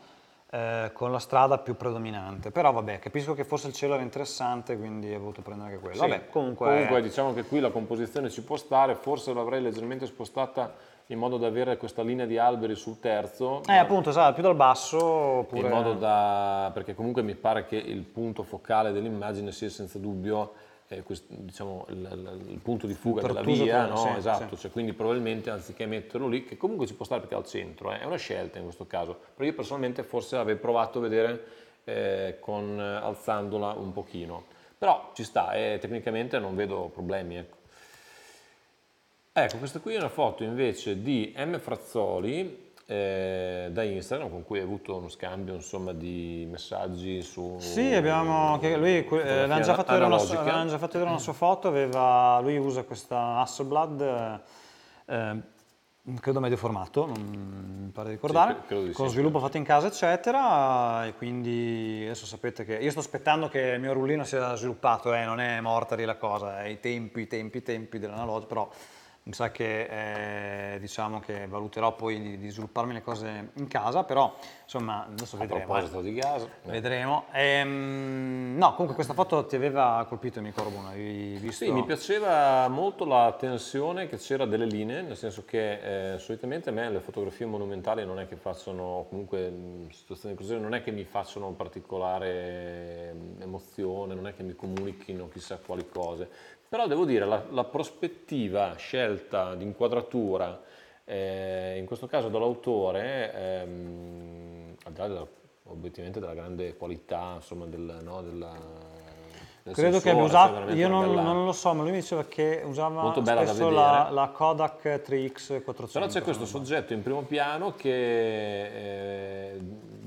Speaker 1: eh, con la strada più predominante. Però vabbè, capisco che forse il cielo era interessante, quindi ho voluto prendere anche quello.
Speaker 2: Sì.
Speaker 1: Vabbè, comunque...
Speaker 2: Comunque diciamo che qui la composizione ci può stare, forse l'avrei leggermente spostata in modo da avere questa linea di alberi sul terzo.
Speaker 1: Eh, appunto, esatto, più dal basso oppure...
Speaker 2: in modo da perché comunque mi pare che il punto focale dell'immagine sia senza dubbio eh, quest- diciamo, il, il- il punto di fuga della via, no?
Speaker 1: sì,
Speaker 2: esatto,
Speaker 1: sì.
Speaker 2: cioè, quindi probabilmente anziché metterlo lì, che comunque ci può stare perché è al centro, eh, è una scelta in questo caso, però io personalmente forse avrei provato a vedere eh, con, eh, alzandola un pochino, però ci sta e tecnicamente non vedo problemi. Ecco. Ecco, questa qui è una foto invece di M. Frazzoli eh, da Instagram con cui hai avuto uno scambio insomma, di messaggi su...
Speaker 1: Sì, abbiamo, che lui, eh, avevamo già, fatto vedere una, sua-
Speaker 2: analogica.
Speaker 1: avevamo già fatto vedere una sua foto, aveva- lui usa questa Hasselblad, eh, eh, credo medio formato, non mi pare di ricordare,
Speaker 2: Sì, credo di
Speaker 1: con
Speaker 2: sì.
Speaker 1: sviluppo fatto in casa eccetera, e quindi adesso sapete che io sto aspettando che il mio rullino sia sviluppato, eh, non è morta lì la cosa, è i tempi, i tempi, i tempi dell'analogico, però mi sa che eh, diciamo che valuterò poi di, di svilupparmi le cose in casa, però insomma adesso
Speaker 2: A
Speaker 1: vedremo. eh.
Speaker 2: proposito di gas,
Speaker 1: Vedremo. Ehm, no, comunque questa foto ti aveva colpito, mi Corbun, avevi visto?
Speaker 2: Sì, mi piaceva molto la tensione che c'era delle linee, nel senso che eh, solitamente a me le fotografie monumentali non è che facciano, comunque in situazioni così, non è che mi facciano particolare mm, emozione, non è che mi comunichino chissà quali cose, però devo dire la, la prospettiva scelta di inquadratura, eh, in questo caso dall'autore, ehm, al di là della- obiettivamente della grande qualità, insomma, del, no, della, del
Speaker 1: Credo che abbia
Speaker 2: sensore, cioè
Speaker 1: usato, io non,
Speaker 2: bella-
Speaker 1: non lo so, ma lui mi diceva che usava
Speaker 2: Molto bella da
Speaker 1: spesso la, la Kodak 3X 400.
Speaker 2: Però c'è questo soggetto in primo piano che eh,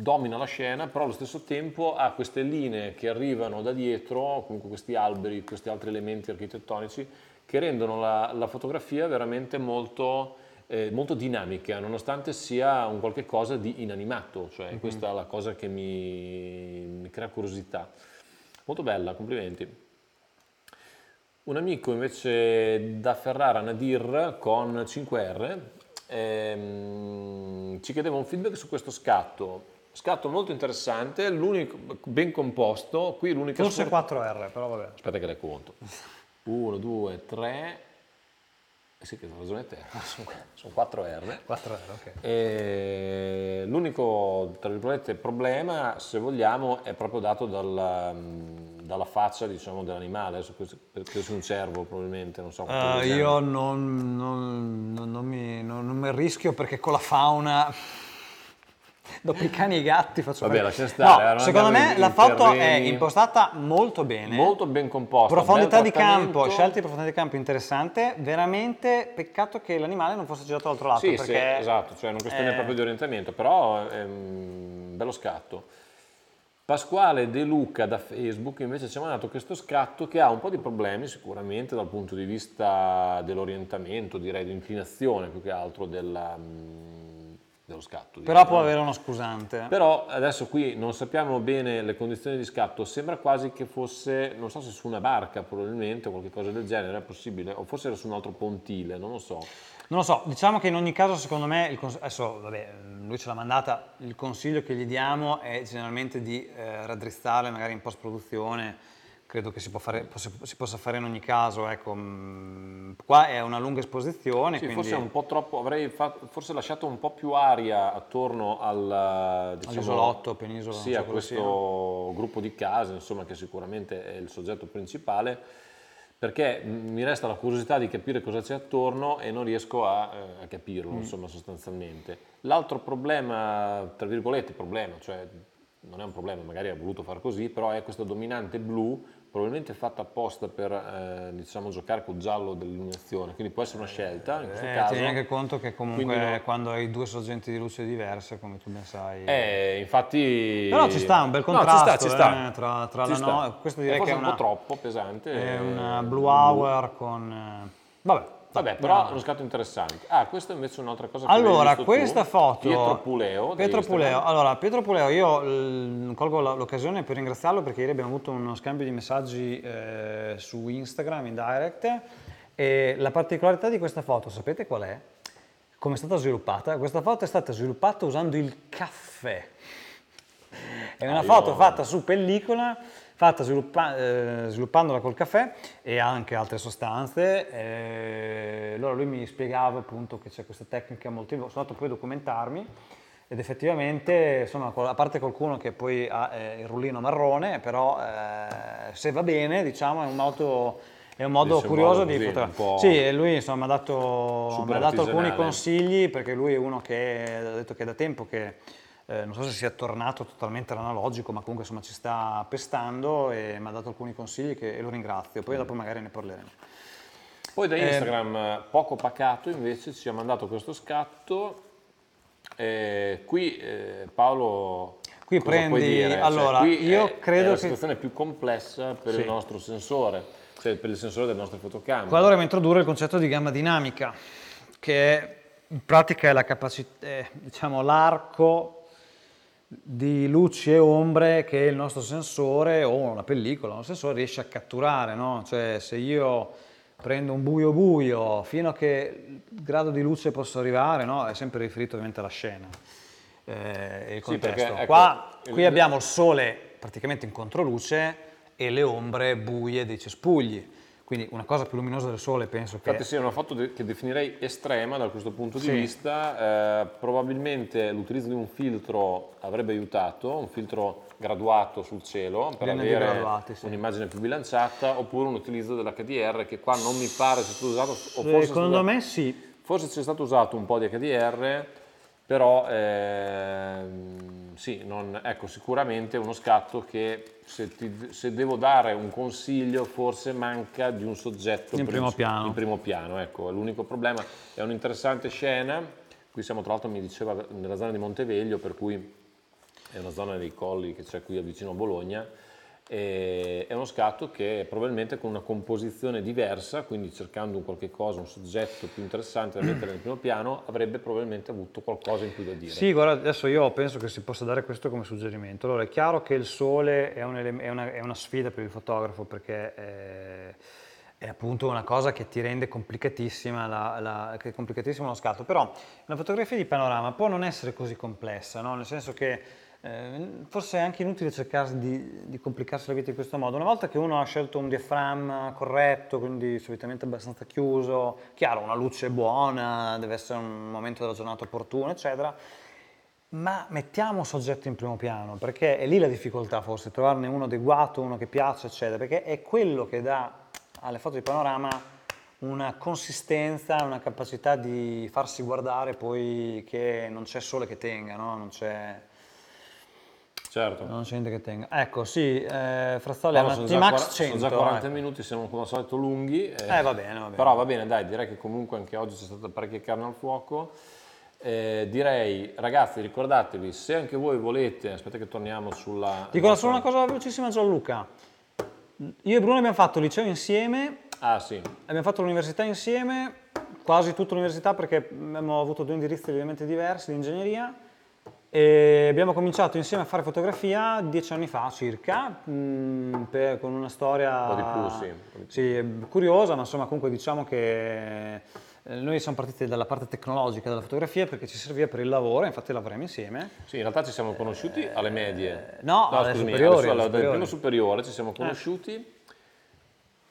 Speaker 2: domina la scena, però allo stesso tempo ha queste linee che arrivano da dietro, comunque questi alberi, questi altri elementi architettonici, che rendono la, la fotografia veramente molto, eh, molto dinamica, nonostante sia un qualche cosa di inanimato, cioè questa è la cosa che mi, mi crea curiosità. Molto bella, complimenti. Un amico invece da Ferrara, Nadir, con 5R, ehm, ci chiedeva un feedback su questo scatto. Scatto molto interessante, l'unico, ben composto, qui l'unica...
Speaker 1: Forse
Speaker 2: sfor-
Speaker 1: 4R, però vabbè.
Speaker 2: Aspetta che le conto. 1, 2, 3... Eh sì, che ragione te, [LAUGHS] sono, sono 4 R.
Speaker 1: 4R, ok.
Speaker 2: E l'unico, tra virgolette, problema, se vogliamo, è proprio dato dalla, mh, dalla faccia, diciamo, dell'animale. Credo sia un cervo, probabilmente, non so. chiami.
Speaker 1: io non, non- non- non mi, non- non mi rischio perché con la fauna... Dopo i cani e i gatti faccio
Speaker 2: Vabbè, lascia stare,
Speaker 1: No,
Speaker 2: erano
Speaker 1: secondo me la foto è impostata molto bene.
Speaker 2: Molto ben composta.
Speaker 1: Profondità di campo, scelte di profondità di campo interessante, veramente peccato che l'animale non fosse girato dall'altro lato.
Speaker 2: Sì,
Speaker 1: perché
Speaker 2: sì, esatto, cioè è una questione
Speaker 1: eh,
Speaker 2: proprio di orientamento, però è un bello scatto. Pasquale De Luca da Facebook invece ci ha mandato questo scatto che ha un po' di problemi sicuramente dal punto di vista dell'orientamento, direi di inclinazione più che altro della, mm, dello scatto.
Speaker 1: Però
Speaker 2: diciamo.
Speaker 1: può avere uno scusante.
Speaker 2: Però adesso qui non sappiamo bene le condizioni di scatto, sembra quasi che fosse, non so se su una barca probabilmente o qualcosa del genere, è possibile, o forse era su un altro pontile, non lo so.
Speaker 1: Non lo so, diciamo che in ogni caso secondo me, cons- adesso vabbè, lui ce l'ha mandata, il consiglio che gli diamo è generalmente di eh, raddrizzarle magari in post produzione, credo che si, fare, si possa fare in ogni caso. Ecco, mh, qua è una lunga esposizione.
Speaker 2: Sì,
Speaker 1: quindi...
Speaker 2: forse un po' troppo, avrei fatto, forse lasciato un po' più aria attorno al, diciamo,
Speaker 1: all'isolotto, penisola.
Speaker 2: Sì, a questo gruppo di case, insomma, che sicuramente è il soggetto principale, perché mi resta la curiosità di capire cosa c'è attorno e non riesco a, eh, a capirlo, mm. insomma, sostanzialmente. L'altro problema, tra virgolette, problema, cioè non è un problema, magari ha voluto far così, però è questa dominante blu probabilmente fatta apposta per eh, diciamo, giocare col giallo dell'illuminazione, quindi può essere una scelta in questo
Speaker 1: eh,
Speaker 2: caso.
Speaker 1: Tieni anche conto che comunque no. quando hai due sorgenti di luce diverse, come tu ben sai...
Speaker 2: Eh, infatti...
Speaker 1: Però ci sta un bel contrasto no, ci sta, ci sta. Eh, tra, tra
Speaker 2: ci
Speaker 1: la no... Questo direi
Speaker 2: è
Speaker 1: che è
Speaker 2: una, un po' troppo pesante.
Speaker 1: È una blue hour con... Eh, vabbè,
Speaker 2: Vabbè, però no. è uno scatto interessante. Ah, questa invece è un'altra cosa che
Speaker 1: Allora, questa
Speaker 2: tu.
Speaker 1: foto...
Speaker 2: Pietro Puleo.
Speaker 1: Pietro Puleo. Allora, Pietro Puleo, io l- colgo l'occasione per ringraziarlo perché ieri abbiamo avuto uno scambio di messaggi eh, su Instagram in direct e la particolarità di questa foto, sapete qual è? Come è stata sviluppata? Questa foto è stata sviluppata usando il caffè. È una ah, foto io... fatta su pellicola fatta sviluppa, eh, sviluppandola col caffè e anche altre sostanze. Eh, allora lui mi spiegava appunto che c'è questa tecnica molto... Sono andato poi a documentarmi ed effettivamente, insomma, a parte qualcuno che poi ha eh, il rullino marrone, però eh, se va bene, diciamo, è un modo è un modo Dice curioso un modo di fotografare. Sì, lui insomma, mi ha dato, mi ha dato alcuni consigli perché lui è uno che ha detto che da tempo che eh, non so se sia tornato totalmente all'analogico, ma comunque insomma ci sta pestando e mi ha dato alcuni consigli che, e lo ringrazio, poi dopo magari ne parleremo.
Speaker 2: Poi da Instagram, eh, poco pacato invece, ci ha mandato questo scatto. Eh, qui eh, Paolo
Speaker 1: qui prendi cioè, allora cioè, io
Speaker 2: è,
Speaker 1: credo
Speaker 2: è
Speaker 1: la
Speaker 2: situazione più complessa per sì. il nostro sensore cioè per il sensore del nostro fotocamera
Speaker 1: qua dovremmo introdurre il concetto di gamma dinamica che in pratica è la capacità diciamo l'arco di luci e ombre che il nostro sensore o una pellicola, un sensore riesce a catturare, no? Cioè se io prendo un buio buio, fino a che grado di luce posso arrivare, no? È sempre riferito ovviamente alla scena. Eh, il contesto. Sì, perché, ecco, Qua, qui il... abbiamo il sole praticamente in controluce e le ombre buie dei cespugli. Quindi una cosa più luminosa del sole penso che...
Speaker 2: Infatti sì, è una foto che definirei estrema da questo punto di sì. vista, eh, probabilmente l'utilizzo di un filtro avrebbe aiutato, un filtro graduato sul cielo per Viene avere graduati, sì. un'immagine più bilanciata, oppure un utilizzo dell'HDR che qua non mi pare sia stato usato,
Speaker 1: Secondo me sì.
Speaker 2: Forse c'è stato usato un po' di HDR, però eh, sì, non, ecco, sicuramente uno scatto che se, ti, se, devo dare un consiglio forse manca di un soggetto
Speaker 1: in primo piano.
Speaker 2: In primo piano ecco, l'unico problema è un'interessante scena, qui siamo tra l'altro mi diceva nella zona di Monteveglio, per cui è una zona dei colli che c'è qui vicino a Bologna, è uno scatto che probabilmente con una composizione diversa, quindi cercando un qualche cosa, un soggetto più interessante da mettere nel primo piano, avrebbe probabilmente avuto qualcosa in più da dire.
Speaker 1: Sì, guarda, adesso io penso che si possa dare questo come suggerimento. Allora, è chiaro che il sole è, un è, una, è una, sfida per il fotografo perché è, è, appunto una cosa che ti rende complicatissima, la, la, complicatissimo lo scatto, però una fotografia di panorama può non essere così complessa, no? nel senso che eh, forse è anche inutile cercare di, di, complicarsi la vita in questo modo. Una volta che uno ha scelto un diaframma corretto, quindi solitamente abbastanza chiuso, chiaro, una luce buona, deve essere un momento della giornata opportuno, eccetera, ma mettiamo soggetto in primo piano, perché è lì la difficoltà forse, trovarne uno adeguato, uno che piace, eccetera, perché è quello che dà alle foto di panorama una consistenza, una capacità di farsi guardare poi che non c'è sole che tenga, no? non c'è
Speaker 2: Certo.
Speaker 1: Non c'è niente che tenga. Ecco, sì, eh, Frazzoli allora, è una T-Max 100.
Speaker 2: Sono già 40
Speaker 1: ecco.
Speaker 2: minuti, siamo come al solito lunghi.
Speaker 1: Eh, eh, va bene, va bene.
Speaker 2: Però va bene, dai, direi che comunque anche oggi c'è stata parecchia carne al fuoco. Eh, direi, ragazzi, ricordatevi, se anche voi volete, aspetta che torniamo sulla...
Speaker 1: Dico nostra... solo una cosa velocissima Gianluca. Io e Bruno abbiamo fatto il liceo insieme.
Speaker 2: Ah, sì.
Speaker 1: Abbiamo fatto l'università insieme, quasi tutta l'università perché abbiamo avuto due indirizzi ovviamente diversi di ingegneria e abbiamo cominciato insieme a fare fotografia dieci anni fa circa, mh, mm, per, con una storia
Speaker 2: un po' di più,
Speaker 1: sì. sì. curiosa, ma insomma comunque diciamo che eh, noi siamo partiti dalla parte tecnologica della fotografia perché ci serviva per il lavoro, infatti lavoriamo insieme.
Speaker 2: Sì, in realtà ci siamo conosciuti alle medie.
Speaker 1: No, no alle scusami, superiori, alle
Speaker 2: superiori. Primo superiore ci siamo conosciuti. Eh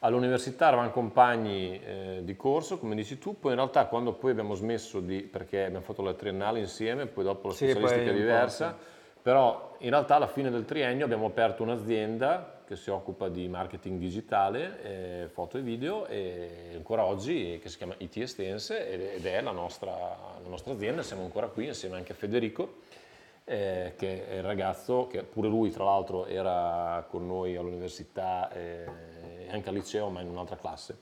Speaker 2: All'università eravamo compagni eh, di corso, come dici tu, poi in realtà quando poi abbiamo smesso di, perché abbiamo fatto la triennale insieme, poi dopo la
Speaker 1: Sì,
Speaker 2: specialistica
Speaker 1: po',
Speaker 2: diversa, però in realtà alla fine del triennio abbiamo aperto un'azienda che si occupa di marketing digitale, eh, foto e video, e ancora oggi che si chiama IT Estense ed è la nostra, la nostra azienda, siamo ancora qui insieme anche a Federico eh, che è il ragazzo che pure lui tra l'altro era con noi all'università e anche al liceo ma in un'altra classe.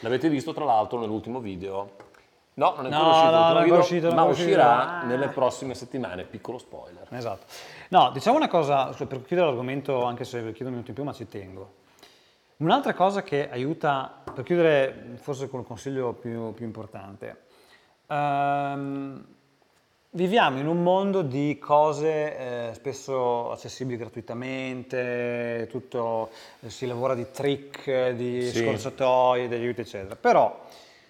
Speaker 2: L'avete visto tra l'altro nell'ultimo video? No, non è ancora
Speaker 1: No,
Speaker 2: uscito,
Speaker 1: no, non è
Speaker 2: video,
Speaker 1: uscito, non
Speaker 2: ma uscirà.
Speaker 1: Ah.
Speaker 2: nelle prossime settimane, piccolo spoiler.
Speaker 1: Esatto. No, diciamo una cosa, cioè, per chiudere l'argomento, anche se chiedo un minuto in più, ma ci tengo. Un'altra cosa che aiuta, per chiudere forse con il consiglio più, più importante, ehm, viviamo in un mondo di cose eh, spesso accessibili gratuitamente, tutto, eh, si lavora di trick, di
Speaker 2: Sì.
Speaker 1: scorciatoie, degli aiuti, eccetera. Però,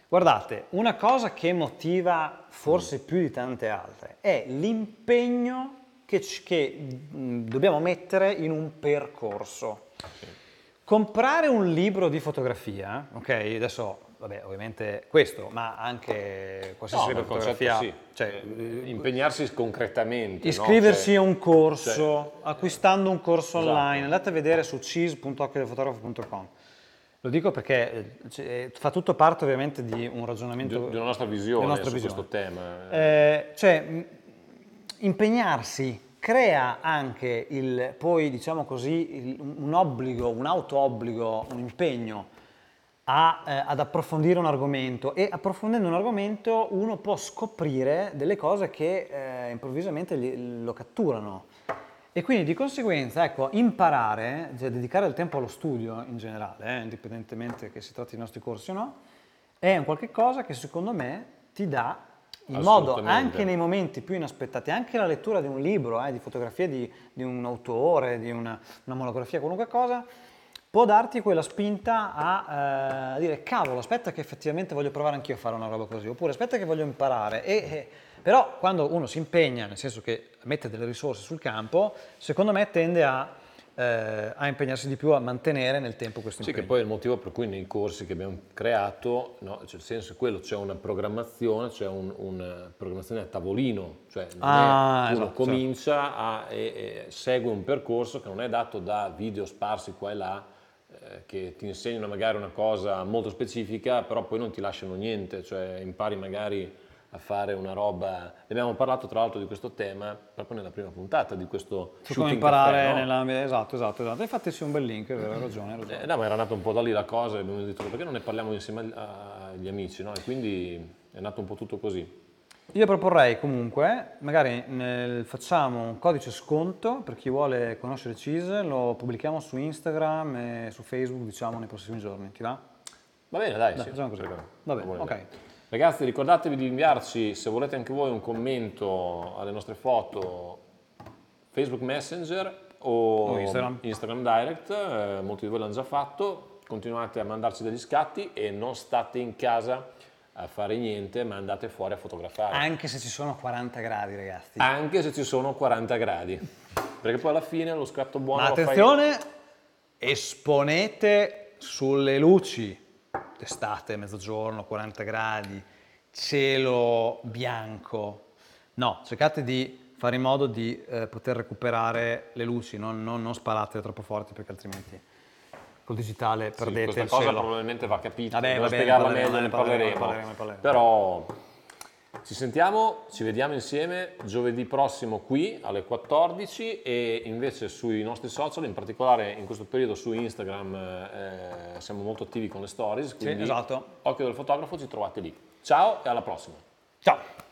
Speaker 1: guardate, una cosa che motiva forse più di tante altre è l'impegno che, che, mh, dobbiamo mettere in un percorso. Comprare un libro di fotografia, ok, adesso, vabbè, ovviamente questo, ma anche qualsiasi
Speaker 2: No,
Speaker 1: di
Speaker 2: nel concetto
Speaker 1: fotografia,
Speaker 2: sì.
Speaker 1: cioè,
Speaker 2: Eh, impegnarsi concretamente. no?
Speaker 1: Iscriversi
Speaker 2: Cioè,
Speaker 1: a un corso, acquistando un corso
Speaker 2: Esatto.
Speaker 1: online, andate a vedere su cheese.occhiodelfotografo.com. Lo dico perché eh, c- eh, fa tutto parte ovviamente di un
Speaker 2: di,
Speaker 1: ragionamento
Speaker 2: di una nostra visione
Speaker 1: nostra
Speaker 2: su
Speaker 1: visione.
Speaker 2: questo tema.
Speaker 1: Eh, cioè, mh, impegnarsi crea anche il, poi, diciamo così, il- un obbligo, un auto-obbligo, un impegno a, eh, ad approfondire un argomento e approfondendo un argomento uno può scoprire delle cose che eh, improvvisamente gli- lo catturano. E quindi di conseguenza, ecco, imparare, cioè dedicare del tempo allo studio in generale, eh, indipendentemente che si tratti di nostri corsi o no, è un qualche cosa che secondo me ti dà in modo anche nei momenti più inaspettati, anche la lettura di un libro, eh, di fotografie di, di un autore, di una, una monografia, qualunque cosa, può darti quella spinta a eh, dire cavolo, aspetta che effettivamente voglio provare anch'io a fare una roba così, oppure aspetta che voglio imparare. E, e- però quando uno si impegna, nel senso che mette delle risorse sul campo, secondo me tende a, eh, a impegnarsi di più a mantenere nel tempo questo
Speaker 2: Sì,
Speaker 1: impegno.
Speaker 2: che poi è il motivo per cui nei corsi che abbiamo creato, no, cioè il senso è quello, c'è una programmazione, c'è un- una programmazione a tavolino, cioè
Speaker 1: Ah,
Speaker 2: è, uno
Speaker 1: esatto,
Speaker 2: comincia a, e, e segue un percorso che non è dato da video sparsi qua e là, eh, che ti insegnano magari una cosa molto specifica, però poi non ti lasciano niente, cioè impari magari a fare una roba. Ne abbiamo parlato tra l'altro di questo tema proprio nella prima puntata di questo
Speaker 1: Su come
Speaker 2: shooting
Speaker 1: imparare
Speaker 2: caffè, no?
Speaker 1: nella... Esatto, esatto, esatto. Infatti sì, un bel link, è vero, hai ragione, hai ragione.
Speaker 2: Eh, no, ma era nato un po' da lì la cosa e abbiamo detto perché non ne parliamo insieme agli amici, no? E quindi è nato un po' tutto così.
Speaker 1: Io proporrei comunque, magari nel- facciamo un codice sconto per chi vuole conoscere Cheese, lo pubblichiamo su Instagram e su Facebook, diciamo, nei prossimi giorni. Ti va?
Speaker 2: Va bene, dai,
Speaker 1: Dai,
Speaker 2: sì.
Speaker 1: facciamo così. Va bene, ok.
Speaker 2: idea. Ragazzi, ricordatevi di inviarci, se volete anche voi, un commento alle nostre foto Facebook Messenger o,
Speaker 1: O Instagram.
Speaker 2: Direct, eh, molti di voi l'hanno già fatto, continuate a mandarci degli scatti e non state in casa a fare niente, ma andate fuori a fotografare.
Speaker 1: Anche se ci sono 40 gradi, ragazzi.
Speaker 2: Anche se ci sono 40 gradi. Perché poi alla fine lo scatto buono
Speaker 1: Ma
Speaker 2: lo fai-
Speaker 1: attenzione, esponete sulle luci, d'estate, mezzogiorno, 40 gradi, cielo bianco. No, cercate di fare in modo di eh, poter recuperare le luci, non, non, non sparate troppo forti perché altrimenti col digitale
Speaker 2: Sì,
Speaker 1: perdete
Speaker 2: questa
Speaker 1: il
Speaker 2: cosa
Speaker 1: cielo.
Speaker 2: probabilmente va capita,
Speaker 1: Vabbè, va bene,
Speaker 2: spiegarla
Speaker 1: parleremo,
Speaker 2: meglio, ne
Speaker 1: parleremo,
Speaker 2: parleremo.
Speaker 1: parleremo, ne
Speaker 2: Però ci sentiamo, ci vediamo insieme giovedì prossimo qui alle 14 e invece sui nostri social, in particolare in questo periodo su Instagram eh, siamo molto attivi con le stories, quindi
Speaker 1: esatto.
Speaker 2: occhio del fotografo ci trovate lì. Ciao e alla prossima!
Speaker 1: Ciao!